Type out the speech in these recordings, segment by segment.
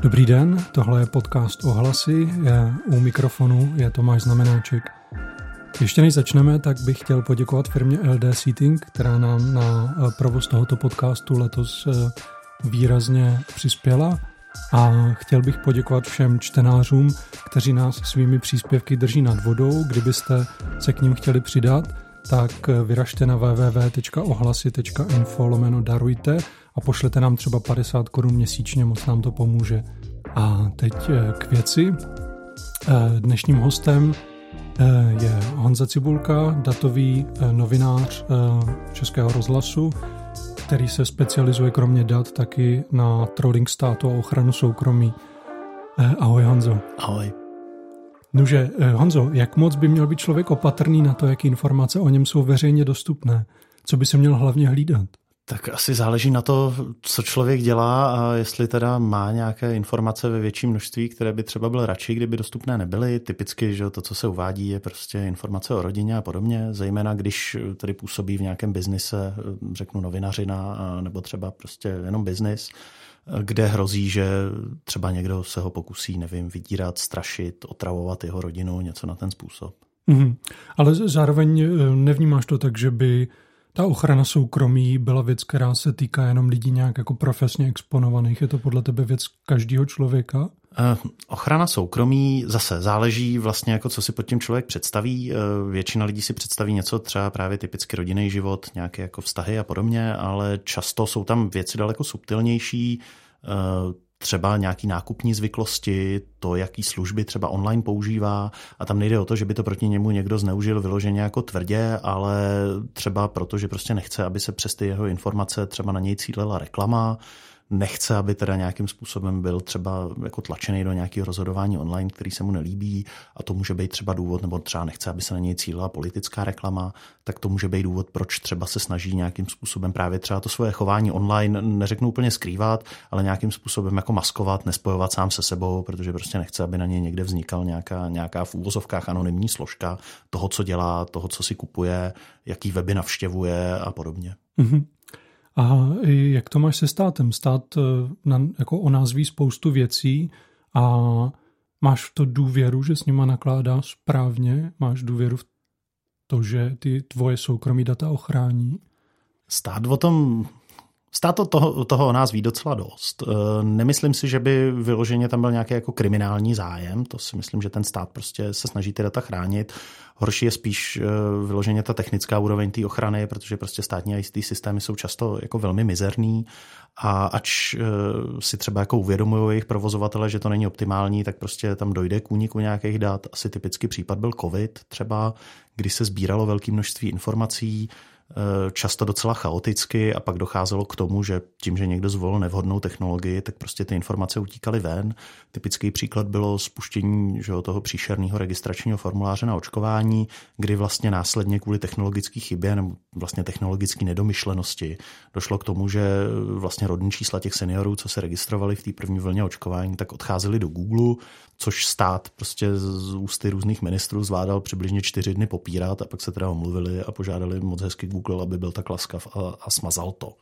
Dobrý den, tohle je podcast Ohlasy, je, u mikrofonu je Tomáš Znamenáček. Ještě než začneme, tak bych chtěl poděkovat firmě LD Seating, která nám na eh, provoz tohoto podcastu letos eh, výrazně přispěla a chtěl bych poděkovat všem čtenářům, kteří nás svými příspěvky drží nad vodou. Kdybyste se k ním chtěli přidat, tak eh, vyražte na www.ohlasy.info lomeno darujte a pošlete nám třeba 50 korun měsíčně, moc nám to pomůže. A teď eh, k věci. Eh, dnešním hostem eh, je Honza Cibulka, datový novinář Českého rozhlasu, který se specializuje kromě dat taky na trolling státu a ochranu soukromí. Ahoj Honzo. Ahoj. Nože, Honzo, jak moc by měl být člověk opatrný na to, jaké informace o něm jsou veřejně dostupné? Co by se měl hlavně hlídat? Tak asi záleží na to, co člověk dělá a jestli teda má nějaké informace ve větším množství, které by třeba byl radši, kdyby dostupné nebyly. Typicky, že to, co se uvádí, je prostě informace o rodině a podobně, zejména když tedy působí v nějakém biznise, řeknu novinařina, nebo třeba prostě jenom biznis, kde hrozí, že třeba někdo se ho pokusí, nevím, vydírat, strašit, otravovat jeho rodinu, něco na ten způsob. Mm-hmm. Ale zároveň eh, nevnímáš to tak, že by ta ochrana soukromí byla věc, která se týká jenom lidí nějak jako profesně exponovaných. Je to podle tebe věc každého člověka? Uh, ochrana soukromí zase záleží vlastně jako co si pod tím člověk představí. Uh, většina lidí si představí něco třeba právě typicky rodinný život, nějaké jako vztahy a podobně, ale často jsou tam věci daleko subtilnější. Třeba nějaký nákupní zvyklosti, to, jaký služby třeba online používá. A tam nejde o to, že by to proti němu někdo zneužil vyloženě jako tvrdě, ale třeba proto, že prostě nechce, aby se přes ty jeho informace třeba na něj cílila reklama, nechce, aby teda nějakým způsobem byl třeba jako tlačený do nějakého rozhodování online, který se mu nelíbí a to může být třeba důvod, nebo třeba nechce, aby se na něj cílila politická reklama, tak to může být důvod, proč třeba se snaží nějakým způsobem právě třeba to svoje chování online, neřeknu úplně skrývat, ale nějakým způsobem jako maskovat, nespojovat sám se sebou, protože prostě nechce, aby na něj někde vznikal nějaká, nějaká v úvozovkách anonymní složka toho, co dělá, toho, co si kupuje, jaký weby navštěvuje a podobně. Mm-hmm. A jak to máš se státem? Stát eh, na, jako o nás ví spoustu věcí a máš v to důvěru, že s nima nakládá správně? Máš důvěru v to, že ty tvoje soukromí data ochrání? Stát o tom Stát to toho, toho o nás ví docela dost. Eh, nemyslím si, že by vyloženě tam byl nějaký jako kriminální zájem. To si myslím, že ten stát prostě se snaží ty data chránit. Horší je spíš eh, vyloženě ta technická úroveň té ochrany, protože prostě státní IT systémy jsou často jako velmi mizerný a ač eh, si třeba jako uvědomují jejich provozovatele, že to není optimální, tak prostě tam dojde k úniku nějakých dat. Asi typický případ byl COVID třeba, kdy se sbíralo velké množství informací, často docela chaoticky a pak docházelo k tomu, že tím, že někdo zvolil nevhodnou technologii, tak prostě ty informace utíkaly ven. Typický příklad bylo spuštění že, toho příšerného registračního formuláře na očkování, kdy vlastně následně kvůli technologické chybě nebo vlastně technologické nedomyšlenosti došlo k tomu, že vlastně rodní čísla těch seniorů, co se registrovali v té první vlně očkování, tak odcházeli do Google, což stát prostě z ústy různých ministrů zvládal přibližně čtyři dny popírat a pak se teda omluvili a požádali moc hezky Google, aby byl tak laskav a, a smazal to.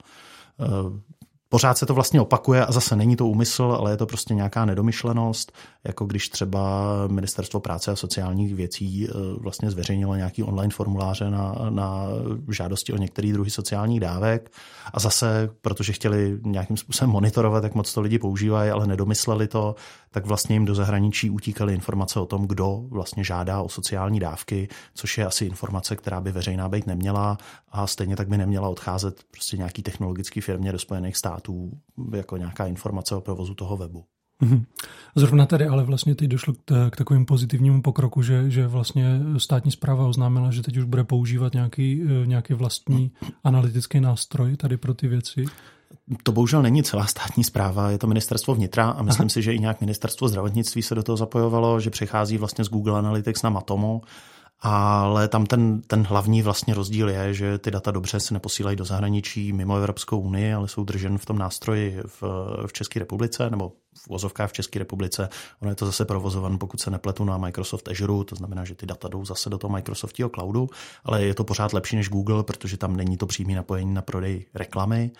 Pořád se to vlastně opakuje a zase není to úmysl, ale je to prostě nějaká nedomyšlenost, jako když třeba Ministerstvo práce a sociálních věcí eh, vlastně zveřejnilo nějaký online formuláře na, na žádosti o některé druhy sociálních dávek a zase, protože chtěli nějakým způsobem monitorovat, jak moc to lidi používají, ale nedomysleli to, tak vlastně jim do zahraničí utíkaly informace o tom, kdo vlastně žádá o sociální dávky, což je asi informace, která by veřejná být neměla a stejně tak by neměla odcházet prostě nějaký technologický firmě do Spojených států jako nějaká informace o provozu toho webu. Mhm. Zrovna tady ale vlastně teď došlo k, k takovým pozitivnímu pokroku, že, že vlastně státní zpráva oznámila, že teď už bude používat nějaký, eh, nějaký vlastní analytický nástroj tady pro ty věci. To bohužel není celá státní zpráva, je to ministerstvo vnitra a myslím Aha. si, že i nějak ministerstvo zdravotnictví se do toho zapojovalo, že přechází vlastně z Google Analytics na Matomo, ale tam ten, ten hlavní vlastně rozdíl je, že ty data dobře se neposílají do zahraničí mimo Evropskou unii, ale jsou držen v tom nástroji v, v České republice nebo v vozovkách v České republice. Ono je to zase provozovan, pokud se nepletu na Microsoft Azure, to znamená, že ty data jdou zase do toho Microsoftního cloudu, ale je to pořád lepší než Google, protože tam není to přímé napojení na prodej reklamy.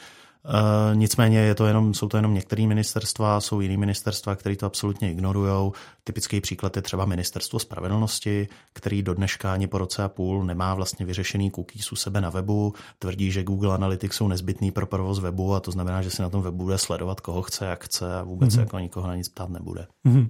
Uh, nicméně je to jenom, jsou to jenom některé ministerstva, jsou jiné ministerstva, které to absolutně ignorují. Typický příklad je třeba ministerstvo spravedlnosti, který do dneška ani po roce a půl nemá vlastně vyřešený cookies u sebe na webu. Tvrdí, že Google Analytics jsou nezbytný pro provoz webu a to znamená, že si na tom webu bude sledovat, koho chce, jak chce a vůbec mm-hmm. jako nikoho na nic ptát nebude. Mm-hmm.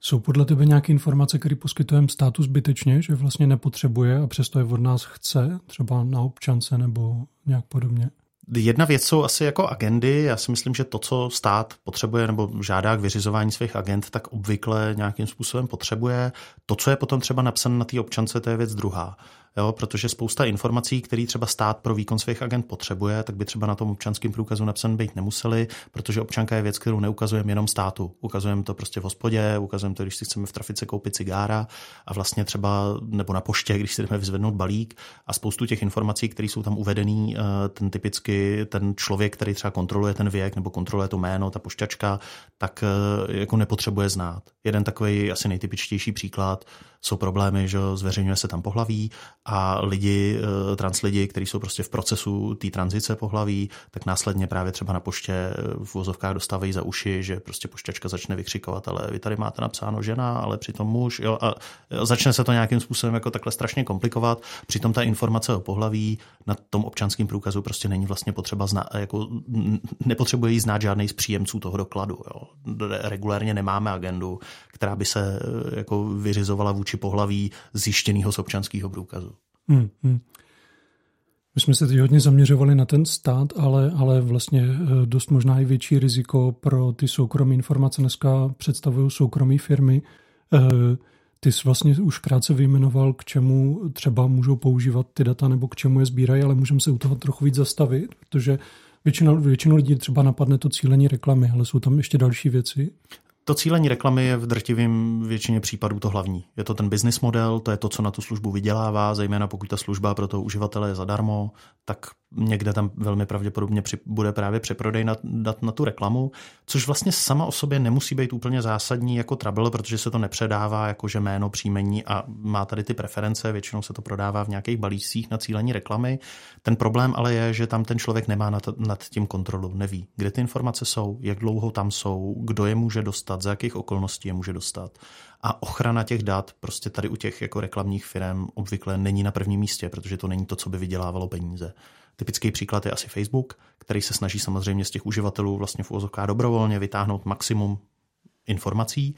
Jsou podle tebe nějaké informace, které poskytujeme státu zbytečně, že vlastně nepotřebuje a přesto je od nás chce, třeba na občance nebo nějak podobně? Jedna věc jsou asi jako agendy. Já si myslím, že to, co stát potřebuje nebo žádá k vyřizování svých agent, tak obvykle nějakým způsobem potřebuje. To, co je potom třeba napsané na té občance, to je věc druhá jo, protože spousta informací, které třeba stát pro výkon svých agent potřebuje, tak by třeba na tom občanském průkazu napsan být nemuseli, protože občanka je věc, kterou neukazujeme jenom státu. Ukazujeme to prostě v hospodě, ukazujeme to, když si chceme v trafice koupit cigára a vlastně třeba nebo na poště, když si jdeme vyzvednout balík a spoustu těch informací, které jsou tam uvedený, eh, ten typicky ten člověk, který třeba kontroluje ten věk nebo kontroluje to jméno, ta pošťačka, tak eh, jako nepotřebuje znát. Jeden takový asi nejtypičtější příklad jsou problémy, že zveřejňuje se tam pohlaví a lidi, eh, trans lidi, kteří jsou prostě v procesu té tranzice pohlaví, tak následně právě třeba na poště eh, v vozovkách dostávají za uši, že prostě pošťačka začne vykřikovat, ale vy tady máte napsáno žena, ale přitom muž, jo, a začne se to nějakým způsobem jako takhle strašně komplikovat, přitom ta informace o pohlaví na tom občanském průkazu prostě není vlastně potřeba znát, jako nepotřebuje jí znát žádný z příjemců toho dokladu. Jo. Regulérně nemáme agendu, která by se eh, jako vyřizovala vůči pohlaví zjištěného z občanského průkazu. Hmm, hmm. My jsme se teď hodně zaměřovali na ten stát, ale, ale vlastně eh, dost možná i větší riziko pro ty soukromé informace dneska představují soukromé firmy. Eh, ty jsi vlastně už krátce vyjmenoval, k čemu třeba můžou používat ty data nebo k čemu je sbírají, ale můžeme se u toho trochu víc zastavit, protože většinou, většinu lidí třeba napadne to cílení reklamy, ale jsou tam ještě další věci. To cílení reklamy je v drtivém většině případů to hlavní. Je to ten business model, to je to, co na tu službu vydělává, zejména pokud ta služba pro toho uživatele je zadarmo, tak někde tam velmi pravděpodobně při, bude právě přeprodej na, dat na tu reklamu, což vlastně sama o sobě nemusí být úplně zásadní jako trouble, protože se to nepředává jakože jméno, příjmení a má tady ty preference, většinou se to prodává v nějakých balíčcích na cílení reklamy. Ten problém ale je, že tam ten člověk nemá nad, nad tím kontrolu, neví, kde ty informace jsou, jak dlouho tam jsou, kdo je může dostat, za jakých okolností je může dostat. A ochrana těch dat prostě tady u těch jako reklamních firm obvykle není na prvním místě, protože to není to, co by vydělávalo peníze. Typický příklad je asi Facebook, který se snaží samozřejmě z těch uživatelů vlastně v dobrovolně vytáhnout maximum informací.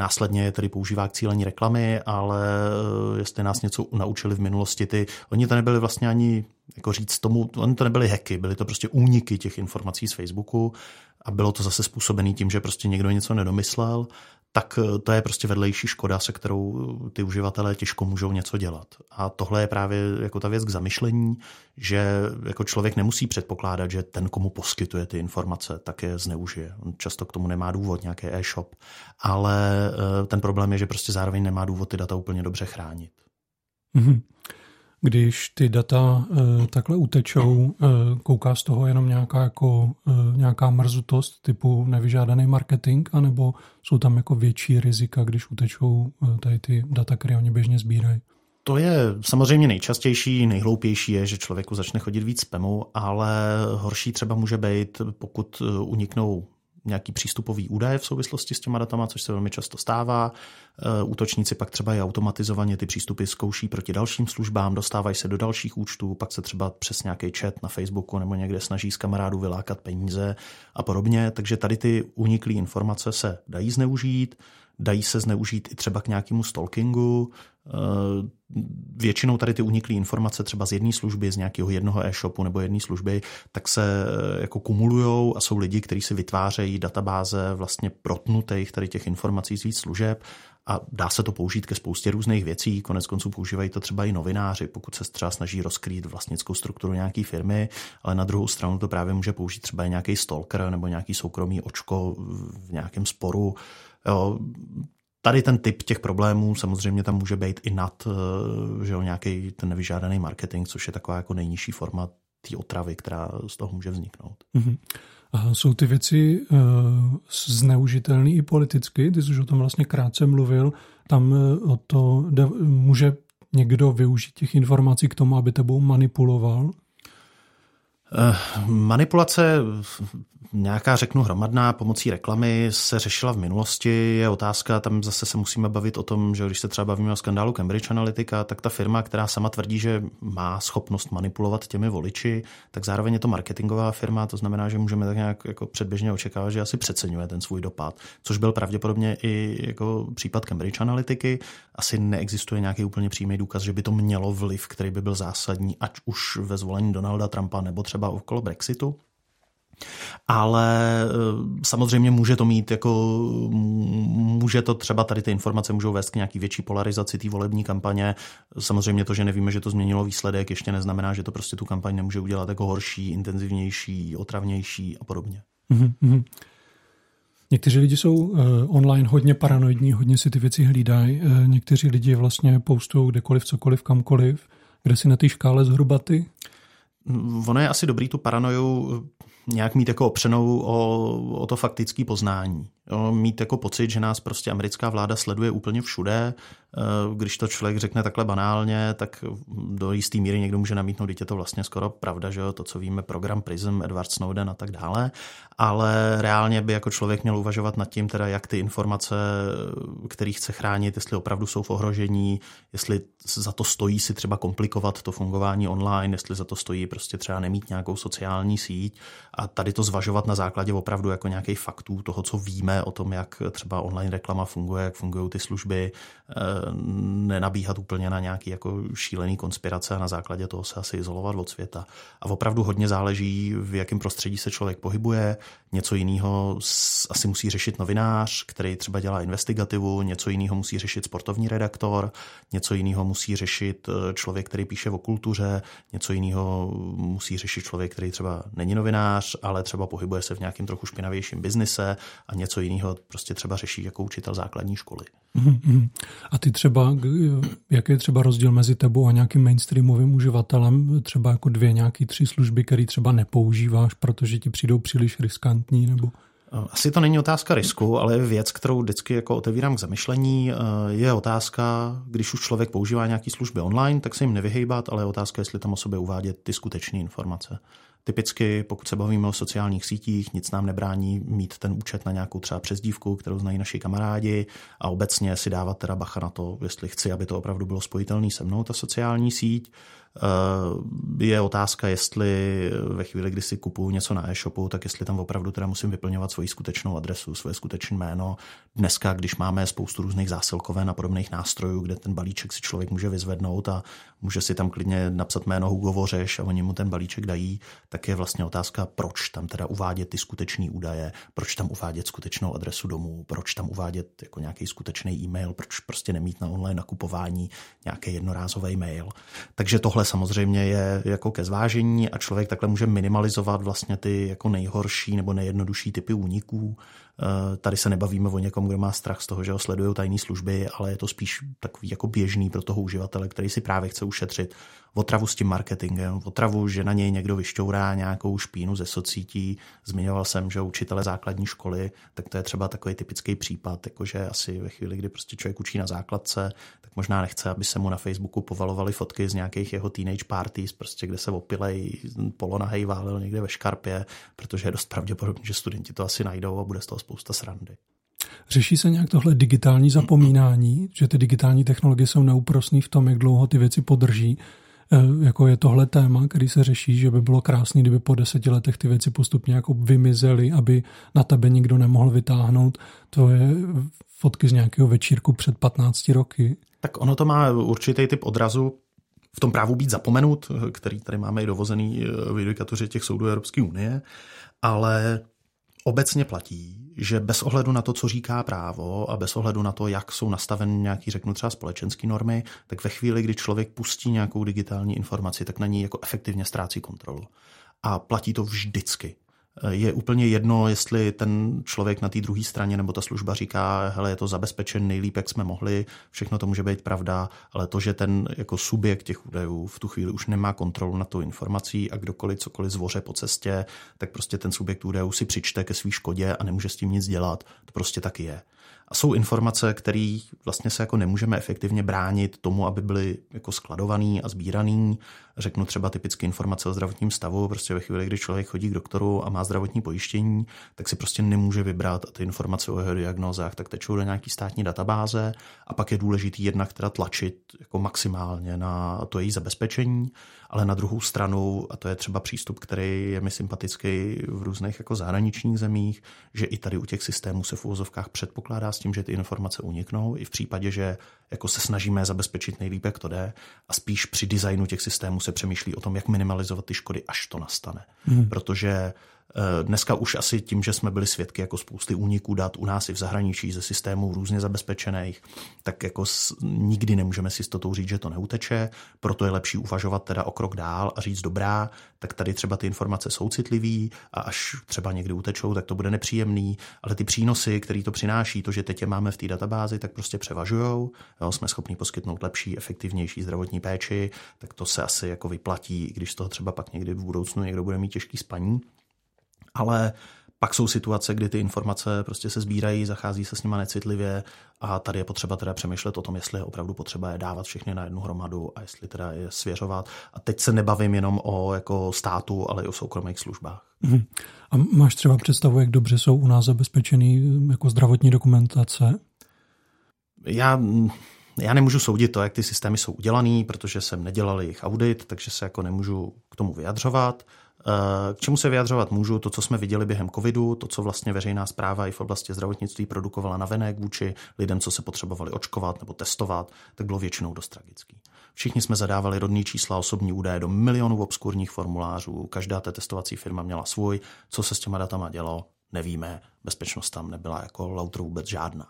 Následně je tedy používá k cílení reklamy, ale eh, jestli nás něco naučili v minulosti, ty, oni to nebyli vlastně ani, jako říct tomu, oni to nebyly hacky, byly to prostě úniky těch informací z Facebooku a bylo to zase způsobené tím, že prostě někdo něco nedomyslel tak eh, to je prostě vedlejší škoda, se kterou ty uživatelé těžko můžou něco dělat. A tohle je právě jako ta věc k zamyšlení, že jako člověk nemusí předpokládat, že ten, komu poskytuje ty informace, tak je zneužije. On často k tomu nemá důvod, nějaký e-shop. Ale eh, ten problém je, že prostě zároveň nemá důvod ty data úplně dobře chránit. Mm-hmm. Když ty data e, takhle utečou, e, kouká z toho jenom nějaká, jako, e, nějaká mrzutost typu nevyžádaný marketing, anebo jsou tam jako větší rizika, když utečou e, tady ty data, které oni běžně sbírají? To je samozřejmě nejčastější, nejhloupější je, že člověku začne chodit víc spamu, ale horší třeba může být, pokud uniknou nějaký přístupový údaje v souvislosti s těma datama, což se velmi často stává. E, útočníci pak třeba i automatizovaně ty přístupy zkouší proti dalším službám, dostávají se do dalších účtů, pak se třeba přes nějaký chat na Facebooku nebo někde snaží z kamarádů vylákat peníze a podobně. Takže tady ty uniklé informace se dají zneužít, dají se zneužít i třeba k nějakému stalkingu, Eh, většinou tady ty uniklé informace třeba z jedné služby, z nějakého jednoho e-shopu nebo jedné služby, tak se eh, jako kumulujou a jsou lidi, kteří si vytvářejí databáze vlastně protnutých tady těch informací z víc služeb a dá se to použít ke spoustě různých věcí. Konec konců používají to třeba i novináři, pokud se třeba snaží rozkrýt vlastnickou strukturu nějaké firmy, ale na druhou stranu to právě může použít třeba i nějaký stalker nebo nějaký soukromý očko v nějakém sporu. Jo, Tady ten typ těch problémů samozřejmě tam může být i nad eh, že jo, nějaký ten nevyžádaný marketing, což je taková jako nejnižší forma té otravy, která z toho může vzniknout. Mm-hmm. A jsou ty věci uh, zneužitelné i politicky? Ty jsi už o tom vlastně krátce mluvil. Tam uh, o to de, může někdo využít těch informací k tomu, aby tebou manipuloval? Manipulace nějaká, řeknu, hromadná pomocí reklamy se řešila v minulosti. Je otázka, tam zase se musíme bavit o tom, že když se třeba bavíme o skandálu Cambridge Analytica, tak ta firma, která sama tvrdí, že má schopnost manipulovat těmi voliči, tak zároveň je to marketingová firma, to znamená, že můžeme tak nějak jako předběžně očekávat, že asi přeceňuje ten svůj dopad, což byl pravděpodobně i jako případ Cambridge Analytiky. Asi neexistuje nějaký úplně přímý důkaz, že by to mělo vliv, který by byl zásadní, ať už ve zvolení Donalda Trumpa nebo třeba okolo Brexitu. Ale eh, samozřejmě může to mít jako, může to třeba tady ty informace můžou vést k nějaký větší polarizaci té volební kampaně. Samozřejmě to, že nevíme, že to změnilo výsledek, ještě neznamená, že to prostě tu kampaň nemůže udělat jako horší, intenzivnější, otravnější a podobně. Mm-hmm. Někteří lidi jsou uh, online hodně paranoidní, hodně si ty věci hlídají. Uh, někteří lidi vlastně postují kdekoliv, cokoliv, kamkoliv. Kde si na té škále zhruba ty? Ono je asi dobrý tu paranoju nějak mít jako opřenou o, o to faktické poznání. Jo, mít jako pocit, že nás prostě americká vláda sleduje úplně všude. Eh, když to člověk řekne takhle banálně, tak do jisté míry někdo může namítnout, je to vlastně skoro pravda, že jo, to, co víme, program PRISM, Edward Snowden a tak dále. Ale reálně by jako člověk měl uvažovat nad tím, teda jak ty informace, které chce chránit, jestli opravdu jsou v ohrožení, jestli za to stojí si třeba komplikovat to fungování online, jestli za to stojí prostě třeba nemít nějakou sociální síť a tady to zvažovat na základě opravdu jako nějakých faktů toho, co víme o tom, jak třeba online reklama funguje, jak fungují ty služby, eh, nenabíhat úplně na nějaký jako šílený konspirace a na základě toho se asi izolovat od světa. A opravdu hodně záleží, v jakém prostředí se člověk pohybuje. Něco jiného asi musí řešit novinář, který třeba dělá investigativu, něco jiného musí řešit sportovní redaktor, něco jiného musí řešit eh, člověk, který píše o kultuře, něco jiného musí řešit člověk, který třeba není novinář, ale třeba pohybuje se v nějakém trochu špinavějším biznise a něco jiného prostě třeba řeší jako učitel základní školy. Mm-hmm. A ty třeba, jaký je třeba rozdíl mezi tebou a nějakým mainstreamovým uživatelem? Třeba jako dvě, nějaký tři služby, které třeba nepoužíváš, protože ti přijdou příliš riskantní? Nebo... Asi to není otázka risku, ale je věc, kterou vždycky jako otevírám k zamyšlení. Je otázka, když už člověk používá nějaké služby online, tak se jim nevyhejbat, ale je otázka, jestli tam o sobě uvádět ty skutečné informace. Typicky, pokud se bavíme o sociálních sítích, nic nám nebrání mít ten účet na nějakou třeba přezdívku, kterou znají naši kamarádi a obecně si dávat teda bacha na to, jestli chci, aby to opravdu bylo spojitelné se mnou, ta sociální síť. Eh, je otázka, jestli ve chvíli, kdy si kupuju něco na e-shopu, tak jestli tam opravdu teda musím vyplňovat svoji skutečnou adresu, svoje skutečné jméno. Dneska, když máme spoustu různých zásilkoven a podobných nástrojů, kde ten balíček si člověk může vyzvednout a může si tam klidně napsat jméno Hugo Vořeš a oni mu ten balíček dají, tak je vlastně otázka, proč tam teda uvádět ty skutečné údaje, proč tam uvádět skutečnou adresu domů, proč tam uvádět jako nějaký skutečný e-mail, proč prostě nemít na online nakupování nějaký jednorázový mail. Takže tohle samozřejmě je jako ke zvážení a člověk takhle může minimalizovat vlastně ty jako nejhorší nebo nejjednodušší typy úniků. Eh, tady se nebavíme o někom, kdo má strach z toho, že ho sledují tajné služby, ale je to spíš takový jako běžný pro toho uživatele, který si právě chce ušetřit otravu s tím marketingem, otravu, že na něj někdo vyšťourá nějakou špínu ze socítí. Zmiňoval jsem, že učitele základní školy, tak to je třeba takový typický případ, jakože asi ve chvíli, kdy prostě člověk učí na základce, tak možná nechce, aby se mu na Facebooku povalovaly fotky z nějakých jeho teenage parties, prostě kde se opilej, polonahej válel někde ve škarpě, protože je dost pravděpodobné, že studenti to asi najdou a bude z toho spousta srandy. Řeší se nějak tohle digitální zapomínání, že ty digitální technologie jsou neúprosné v tom, jak dlouho ty věci podrží? E, jako je tohle téma, který se řeší, že by bylo krásné, kdyby po deseti letech ty věci postupně jako vymizely, aby na tebe nikdo nemohl vytáhnout. To je fotky z nějakého večírku před 15 roky. Tak ono to má určitý typ odrazu v tom právu být zapomenut, který tady máme i dovozený v judikatuře těch soudů Evropské unie, ale obecně platí, že bez ohledu na to, co říká právo a bez ohledu na to, jak jsou nastaveny nějaký, řeknu třeba společenské normy, tak ve chvíli, kdy člověk pustí nějakou digitální informaci, tak na ní jako efektivně ztrácí kontrolu. A platí to vždycky. Je úplně jedno, jestli ten člověk na té druhé straně nebo ta služba říká, hele, je to zabezpečen nejlíp, jak jsme mohli, všechno to může být pravda, ale to, že ten jako subjekt těch údajů v tu chvíli už nemá kontrolu na tu informací a kdokoliv cokoliv zvoře po cestě, tak prostě ten subjekt údajů si přičte ke své škodě a nemůže s tím nic dělat. To prostě taky je. A jsou informace, které vlastně se jako nemůžeme efektivně bránit tomu, aby byly jako skladovaný a sbíraný. Řeknu třeba typické informace o zdravotním stavu. Prostě ve chvíli, kdy člověk chodí k doktoru a má zdravotní pojištění, tak si prostě nemůže vybrat a ty informace o jeho diagnózách tak tečou do nějaký státní databáze a pak je důležitý jednak teda tlačit jako maximálně na to její zabezpečení, ale na druhou stranu, a to je třeba přístup, který je mi sympatický v různých jako zahraničních zemích, že i tady u těch systémů se v úvozovkách předpokládá s tím, že ty informace uniknou, i v případě, že jako se snažíme zabezpečit nejlíp, jak to jde, a spíš při designu těch systémů se přemýšlí o tom, jak minimalizovat ty škody, až to nastane. Hmm. Protože dneska už asi tím, že jsme byli svědky jako spousty úniků dat u nás i v zahraničí ze systémů různě zabezpečených, tak jako s, nikdy nemůžeme si s jistotou říct, že to neuteče, proto je lepší uvažovat teda o krok dál a říct dobrá, tak tady třeba ty informace jsou citlivý a až třeba někdy utečou, tak to bude nepříjemný, ale ty přínosy, které to přináší, to, že teď je máme v té databázi, tak prostě převažujou, jo, jsme schopni poskytnout lepší, efektivnější zdravotní péči, tak to se asi jako vyplatí, když to třeba pak někdy v budoucnu někdo bude mít těžký spaní ale pak jsou situace, kdy ty informace prostě se sbírají, zachází se s nima necitlivě a tady je potřeba teda přemýšlet o tom, jestli je opravdu potřeba je dávat všechny na jednu hromadu a jestli teda je svěřovat. A teď se nebavím jenom o jako státu, ale i o soukromých službách. Mhm. A máš třeba představu, jak dobře jsou u nás zabezpečený jako zdravotní dokumentace? Já já nemůžu soudit to, jak ty systémy jsou udělaný, protože jsem nedělal jejich audit, takže se jako nemůžu k tomu vyjadřovat. Eh, k čemu se vyjadřovat můžu? To, co jsme viděli během covidu, to, co vlastně veřejná zpráva i v oblasti zdravotnictví produkovala na venek vůči lidem, co se potřebovali očkovat nebo testovat, tak bylo většinou dost tragický. Všichni jsme zadávali rodní čísla, osobní údaje do milionů obskurních formulářů, každá té testovací firma měla svůj, co se s těma datama dělo, nevíme, bezpečnost tam nebyla jako lauter vůbec žádná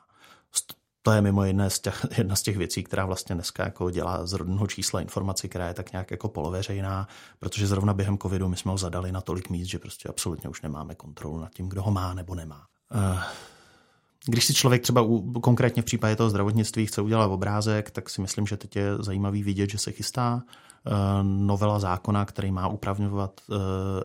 to je mimo jiné z těch, jedna z těch věcí, která vlastně dneska jako dělá z rodného čísla informaci, která je tak nějak jako poloveřejná, protože zrovna během covidu my jsme ho zadali na tolik míst, že prostě absolutně už nemáme kontrolu nad tím, kdo ho má nebo nemá. Eh, když si člověk třeba u, konkrétně v případě toho zdravotnictví chce udělat obrázek, tak si myslím, že teď je zajímavý vidět, že se chystá eh, novela zákona, který má upravňovat eh,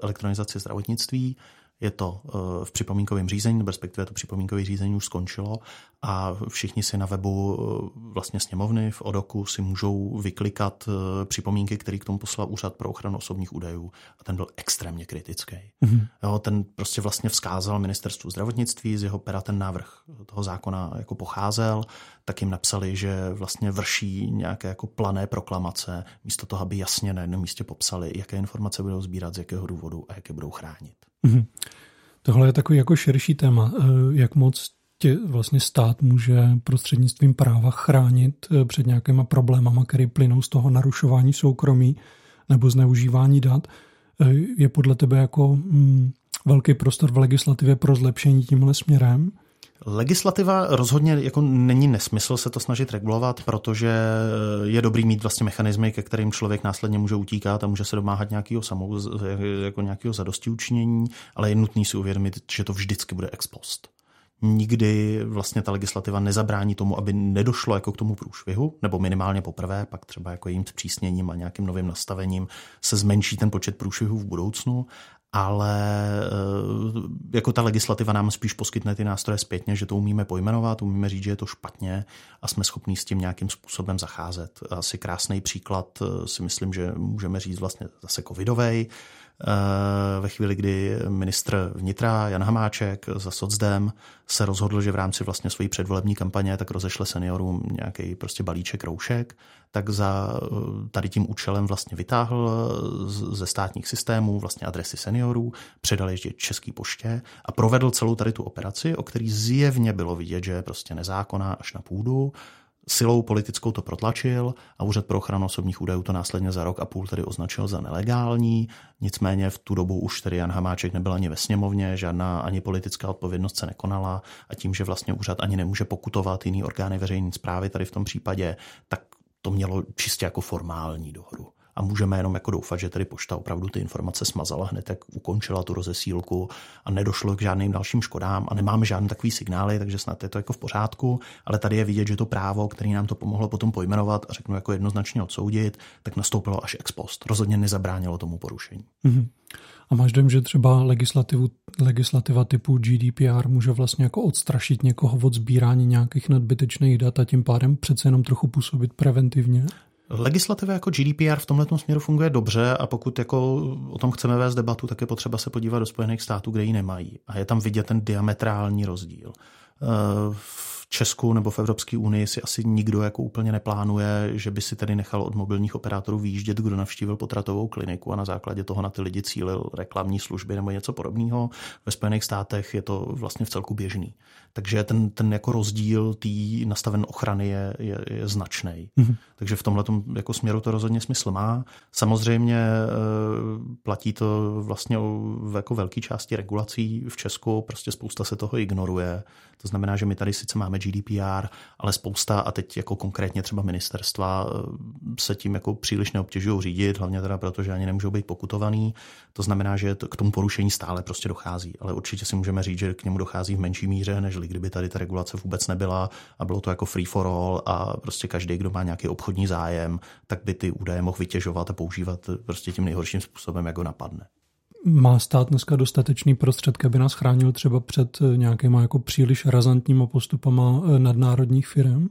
elektronizaci zdravotnictví. Je to eh, v připomínkovém řízení, respektive to připomínkové řízení už skončilo a všichni si na webu eh, vlastně sněmovny v ODOKu si můžou vyklikat eh, připomínky, který k tomu poslal Úřad pro ochranu osobních údajů a ten byl extrémně kritický. Mm-hmm. Jo, ten prostě vlastně vzkázal ministerstvu zdravotnictví, z jeho pera ten návrh toho zákona jako pocházel, tak jim napsali, že vlastně vrší nějaké jako plané proklamace, místo toho, aby jasně na jednom místě popsali, jaké informace budou sbírat, z jakého důvodu a jaké budou chránit. Mm-hmm. Tohle je takový jako širší téma. Eh, jak moc tě vlastně stát může prostřednictvím práva chránit eh, před nějakýma problémama, které plynou z toho narušování soukromí nebo zneužívání dat. Eh, je podle tebe jako mm, velký prostor v legislativě pro zlepšení tímhle směrem? Legislativa rozhodně jako není nesmysl se to snažit regulovat, protože je dobrý mít vlastně mechanismy, ke kterým člověk následně může utíkat a může se domáhat nějakého samou, jako nějakého zadosti učinění, ale je nutný si uvědomit, že to vždycky bude ex post. Nikdy vlastně ta legislativa nezabrání tomu, aby nedošlo jako k tomu průšvihu, nebo minimálně poprvé, pak třeba jako jejím zpřísněním a nějakým novým nastavením se zmenší ten počet průšvihů v budoucnu, ale eh, jako ta legislativa nám spíš poskytne ty nástroje zpětně, že to umíme pojmenovat, umíme říct, že je to špatně a jsme schopni s tím nějakým způsobem zacházet. Asi krásný příklad eh, si myslím, že můžeme říct vlastně zase covidovej, ve chvíli, kdy ministr vnitra Jan Hamáček za socdem se rozhodl, že v rámci vlastně své předvolební kampaně tak rozešle seniorům nějaký prostě balíček roušek, tak za eh, tady tím účelem vlastně vytáhl ze státních systémů vlastně adresy seniorů, předal ještě Český poště a provedl celou tady tu operaci, o který zjevně bylo vidět, že je prostě nezákonná až na půdu, silou politickou to protlačil a Úřad pro ochranu osobních údajů to následně za rok a půl tedy označil za nelegální. Nicméně v tu dobu už tedy Jan Hamáček nebyl ani ve sněmovně, žádná ani politická odpovědnost se nekonala a tím, že vlastně úřad ani nemůže pokutovat jiný orgány veřejné zprávy tady v tom případě, tak to mělo čistě jako formální dohodu a můžeme jenom jako doufat, že tedy pošta opravdu ty informace smazala hned, jak ukončila tu rozesílku a nedošlo k žádným dalším škodám a nemáme žádné takový signály, takže snad je to jako v pořádku, ale tady je vidět, že to právo, který nám to pomohlo potom pojmenovat a řeknu jako jednoznačně odsoudit, tak nastoupilo až ex post. Rozhodně nezabránilo tomu porušení. Mm-hmm. A máš dojem, že třeba legislativu, legislativa typu GDPR může vlastně jako odstrašit někoho od sbírání nějakých nadbytečných dat a tím pádem přece jenom trochu působit preventivně? Legislativa jako GDPR v tomhle směru funguje dobře a pokud jako o tom chceme vést debatu, tak je potřeba se podívat do Spojených států, kde ji nemají. A je tam vidět ten diametrální rozdíl. Eh, v Česku nebo v Evropské unii si asi nikdo jako úplně neplánuje, že by si tedy nechal od mobilních operátorů výjíždět, kdo navštívil potratovou kliniku a na základě toho na ty lidi cílil reklamní služby nebo něco podobného. Ve Spojených státech je to vlastně v celku běžný. Takže ten, ten jako rozdíl té nastaven ochrany je, je, je značný. Mm-hmm. Takže v tomhle jako směru to rozhodně smysl má. Samozřejmě e, platí to vlastně v jako velké části regulací v Česku, prostě spousta se toho ignoruje. To znamená, že my tady sice máme GDPR, ale spousta, a teď jako konkrétně třeba ministerstva, e, se tím jako příliš neobtěžují řídit, hlavně teda proto, že ani nemůžou být pokutovaný. To znamená, že k tomu porušení stále prostě dochází. Ale určitě si můžeme říct, že k němu dochází v menší míře, než kdyby tady ta regulace vůbec nebyla a bylo to jako free for all a prostě každý, kdo má nějaký obchodní zájem, tak by ty údaje mohl vytěžovat a používat prostě tím nejhorším způsobem, jak ho napadne. Má stát dneska dostatečný prostředky, aby nás chránil třeba před nějakýma jako příliš razantníma postupama nadnárodních firm?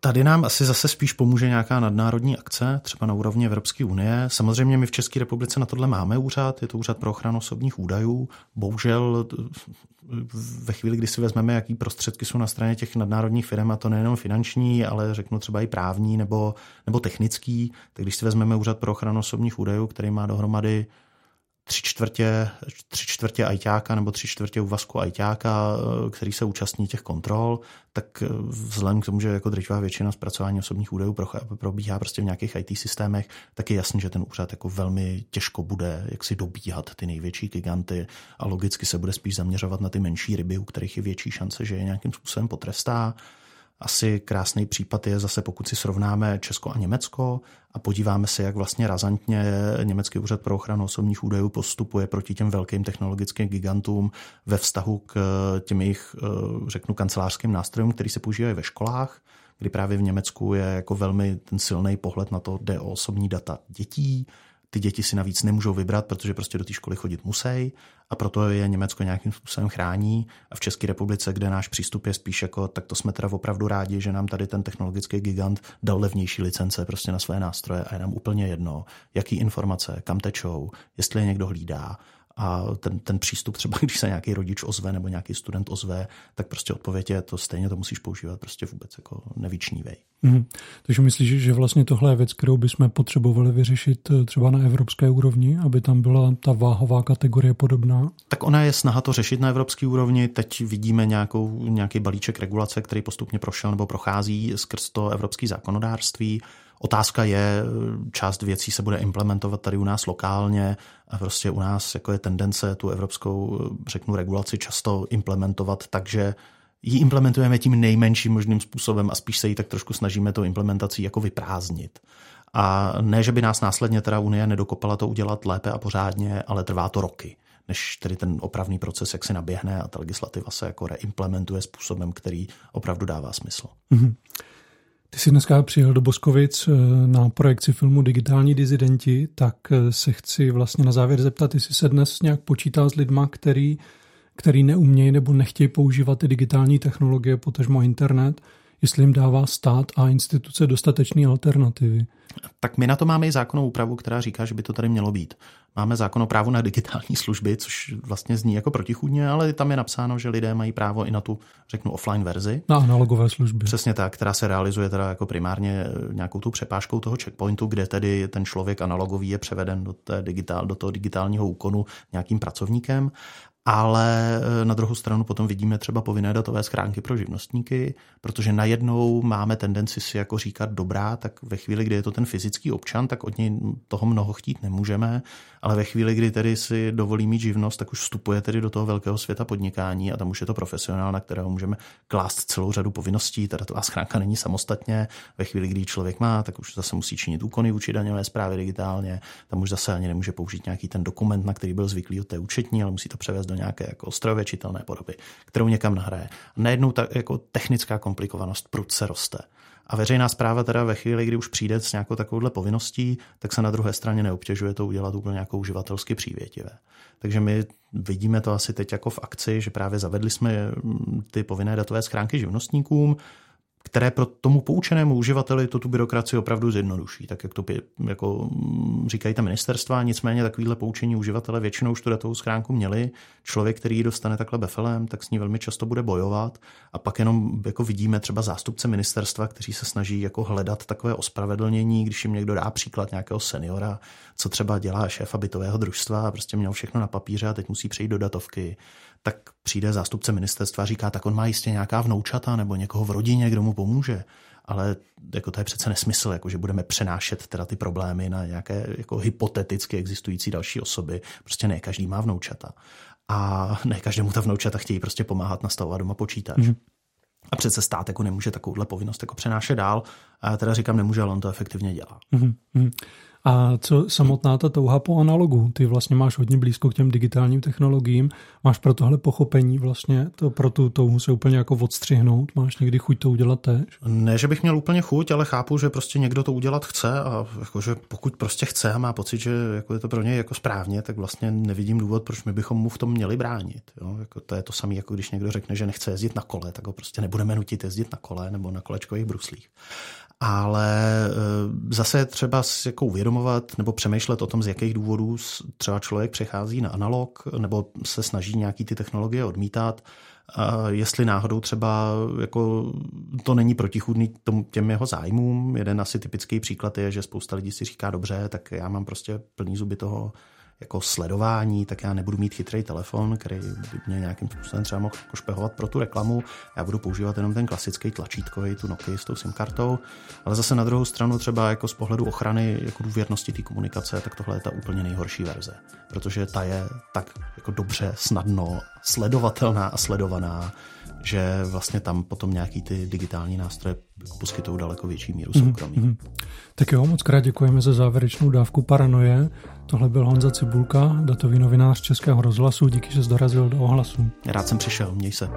Tady nám asi zase spíš pomůže nějaká nadnárodní akce, třeba na úrovni Evropské unie. Samozřejmě my v České republice na tohle máme úřad, je to úřad pro ochranu osobních údajů. Bohužel ve chvíli, kdy si vezmeme, jaký prostředky jsou na straně těch nadnárodních firm, a to nejenom finanční, ale řeknu třeba i právní nebo, nebo technický, tak když si vezmeme úřad pro ochranu osobních údajů, který má dohromady tři čtvrtě, tři čtvrtě ajťáka nebo tři čtvrtě úvazku ajťáka, eh, který se účastní těch kontrol, tak eh, vzhledem k tomu, že jako drtivá většina zpracování osobních údajů probíhá prostě v nějakých IT systémech, tak je jasný, že ten úřad jako velmi těžko bude jak si dobíhat ty největší giganty a logicky se bude spíš zaměřovat na ty menší ryby, u kterých je větší šance, že je nějakým způsobem potrestá. Asi krásný případ je zase, pokud si srovnáme Česko a Německo a podíváme se, jak vlastně razantně Německý úřad pro ochranu osobních údajů postupuje proti těm velkým technologickým gigantům ve vztahu k těm jejich, eh, řeknu, kancelářským nástrojům, který se používají ve školách, kdy právě v Německu je jako velmi ten silný pohled na to, jde o osobní data dětí, ty děti si navíc nemůžou vybrat, protože prostě do té školy chodit musí a proto je Německo nějakým způsobem chrání. A v České republice, kde náš přístup je spíš jako, tak to jsme teda opravdu rádi, že nám tady ten technologický gigant dal levnější licence prostě na své nástroje a je nám úplně jedno, jaký informace, kam tečou, jestli je někdo hlídá a ten, ten přístup třeba, když se nějaký rodič ozve nebo nějaký student ozve, tak prostě odpověď je to stejně to musíš používat prostě vůbec jako nevyčnívej. Mm. Takže myslíš, že vlastně tohle je věc, kterou bychom potřebovali vyřešit eh, třeba na evropské úrovni, aby tam byla ta váhová kategorie podobná? Tak ona je snaha to řešit na evropské úrovni. Teď vidíme nějakou, nějaký balíček regulace, který postupně prošel nebo prochází skrz to evropské zákonodárství. Otázka je, část věcí se bude implementovat tady u nás lokálně a prostě u nás jako je tendence tu evropskou, řeknu, regulaci často implementovat takže ji implementujeme tím nejmenším možným způsobem a spíš se ji tak trošku snažíme to implementací jako vyprázdnit. A ne, že by nás následně teda Unie nedokopala to udělat lépe a pořádně, ale trvá to roky než tedy ten opravný proces, jak se naběhne a ta legislativa se jako reimplementuje způsobem, který opravdu dává smysl. Mm-hmm. Ty jsi dneska přijel do Boskovic eh, na projekci filmu Digitální dizidenti, tak eh, se chci vlastně na závěr zeptat, jestli se dnes nějak počítá s lidma, který, který neumějí nebo nechtějí používat ty digitální technologie, potažmo internet, jestli jim dává stát a instituce dostatečné alternativy. Tak my na to máme i zákonnou úpravu, která říká, že by to tady mělo být. Máme zákon o právu na digitální služby, což vlastně zní jako protichůdně, ale tam je napsáno, že lidé mají právo i na tu, řeknu, offline verzi. Na analogové služby. Přesně tak, která se realizuje teda jako primárně nějakou tu přepážkou toho checkpointu, kde tedy ten člověk analogový je převeden do, té digitál, do toho digitálního úkonu nějakým pracovníkem ale eh, na druhou stranu potom vidíme třeba povinné datové schránky pro živnostníky, protože najednou máme tendenci si jako říkat dobrá, tak ve chvíli, kdy je to ten fyzický občan, tak od něj toho mnoho chtít nemůžeme, ale ve chvíli, kdy tedy si dovolí mít živnost, tak už vstupuje tedy do toho velkého světa podnikání a tam už je to profesionál, na kterého můžeme klást celou řadu povinností. Ta schránka není samostatně. Ve chvíli, kdy člověk má, tak už zase musí činit úkony vůči daňové zprávy digitálně. Tam už zase ani nemůže použít nějaký ten dokument, na který byl zvyklý od té účetní, ale musí to převést do nějaké jako strojově čitelné podoby, kterou někam nahraje. A najednou ta jako technická komplikovanost prudce roste. A veřejná zpráva teda ve chvíli, kdy už přijde s nějakou takovouhle povinností, tak se na druhé straně neobtěžuje to udělat úplně nějakou uživatelsky přívětivé. Takže my vidíme to asi teď jako v akci, že právě zavedli jsme ty povinné datové schránky živnostníkům, které pro tomu poučenému uživateli to tu byrokracii opravdu zjednoduší, tak jak to jako mm, říkají ta ministerstva, nicméně takovýhle poučení uživatele většinou už tu datovou schránku měli. Člověk, který ji dostane takhle befelem, tak s ní velmi často bude bojovat. A pak jenom jako vidíme třeba zástupce ministerstva, kteří se snaží jako hledat takové ospravedlnění, když jim někdo dá příklad nějakého seniora, co třeba dělá šéfa bytového družstva a prostě měl všechno na papíře a teď musí přejít do datovky tak přijde zástupce ministerstva a říká, tak on má jistě nějaká vnoučata nebo někoho v rodině, kdo mu pomůže. Ale jako to je přece nesmysl, jako že budeme přenášet teda ty problémy na nějaké jako hypoteticky existující další osoby. Prostě ne každý má vnoučata. A ne každému ta vnoučata chtějí prostě pomáhat nastavovat doma počítač. Mm-hmm. A přece stát jako nemůže takovouhle povinnost jako přenášet dál. A já teda říkám, nemůže, ale on to efektivně dělá. Mm-hmm. A co samotná ta touha po analogu? Ty vlastně máš hodně blízko k těm digitálním technologiím. Máš pro tohle pochopení vlastně, to pro tu touhu se úplně jako odstřihnout? Máš někdy chuť to udělat tež? Ne, že bych měl úplně chuť, ale chápu, že prostě někdo to udělat chce a jakože pokud prostě chce a má pocit, že jako je to pro něj jako správně, tak vlastně nevidím důvod, proč my bychom mu v tom měli bránit. Jo? Jako to je to samé, jako když někdo řekne, že nechce jezdit na kole, tak ho prostě nebudeme nutit jezdit na kole nebo na kolečkových bruslích ale e, zase je třeba jako uvědomovat nebo přemýšlet o tom, z jakých důvodů třeba člověk přechází na analog nebo se snaží nějaký ty technologie odmítat, a jestli náhodou třeba jako to není protichůdný tom, těm jeho zájmům. Jeden asi typický příklad je, že spousta lidí si říká dobře, tak já mám prostě plný zuby toho jako sledování, tak já nebudu mít chytrý telefon, který by mě nějakým způsobem třeba mohl špehovat pro tu reklamu. Já budu používat jenom ten klasický tlačítkový, tu Nokia s tou SIM kartou. Ale zase na druhou stranu třeba jako z pohledu ochrany jako důvěrnosti té komunikace, tak tohle je ta úplně nejhorší verze. Protože ta je tak jako dobře, snadno sledovatelná a sledovaná, že vlastně tam potom nějaký ty digitální nástroje poskytují daleko větší míru mhm, soukromí. Mm-hmm. Tak jo, moc krát děkujeme za závěrečnou dávku paranoje. Tohle byl Honza Cibulka, datový novinář Českého rozhlasu. Díky, že jsi dorazil do ohlasu. Rád jsem přišel, měj se.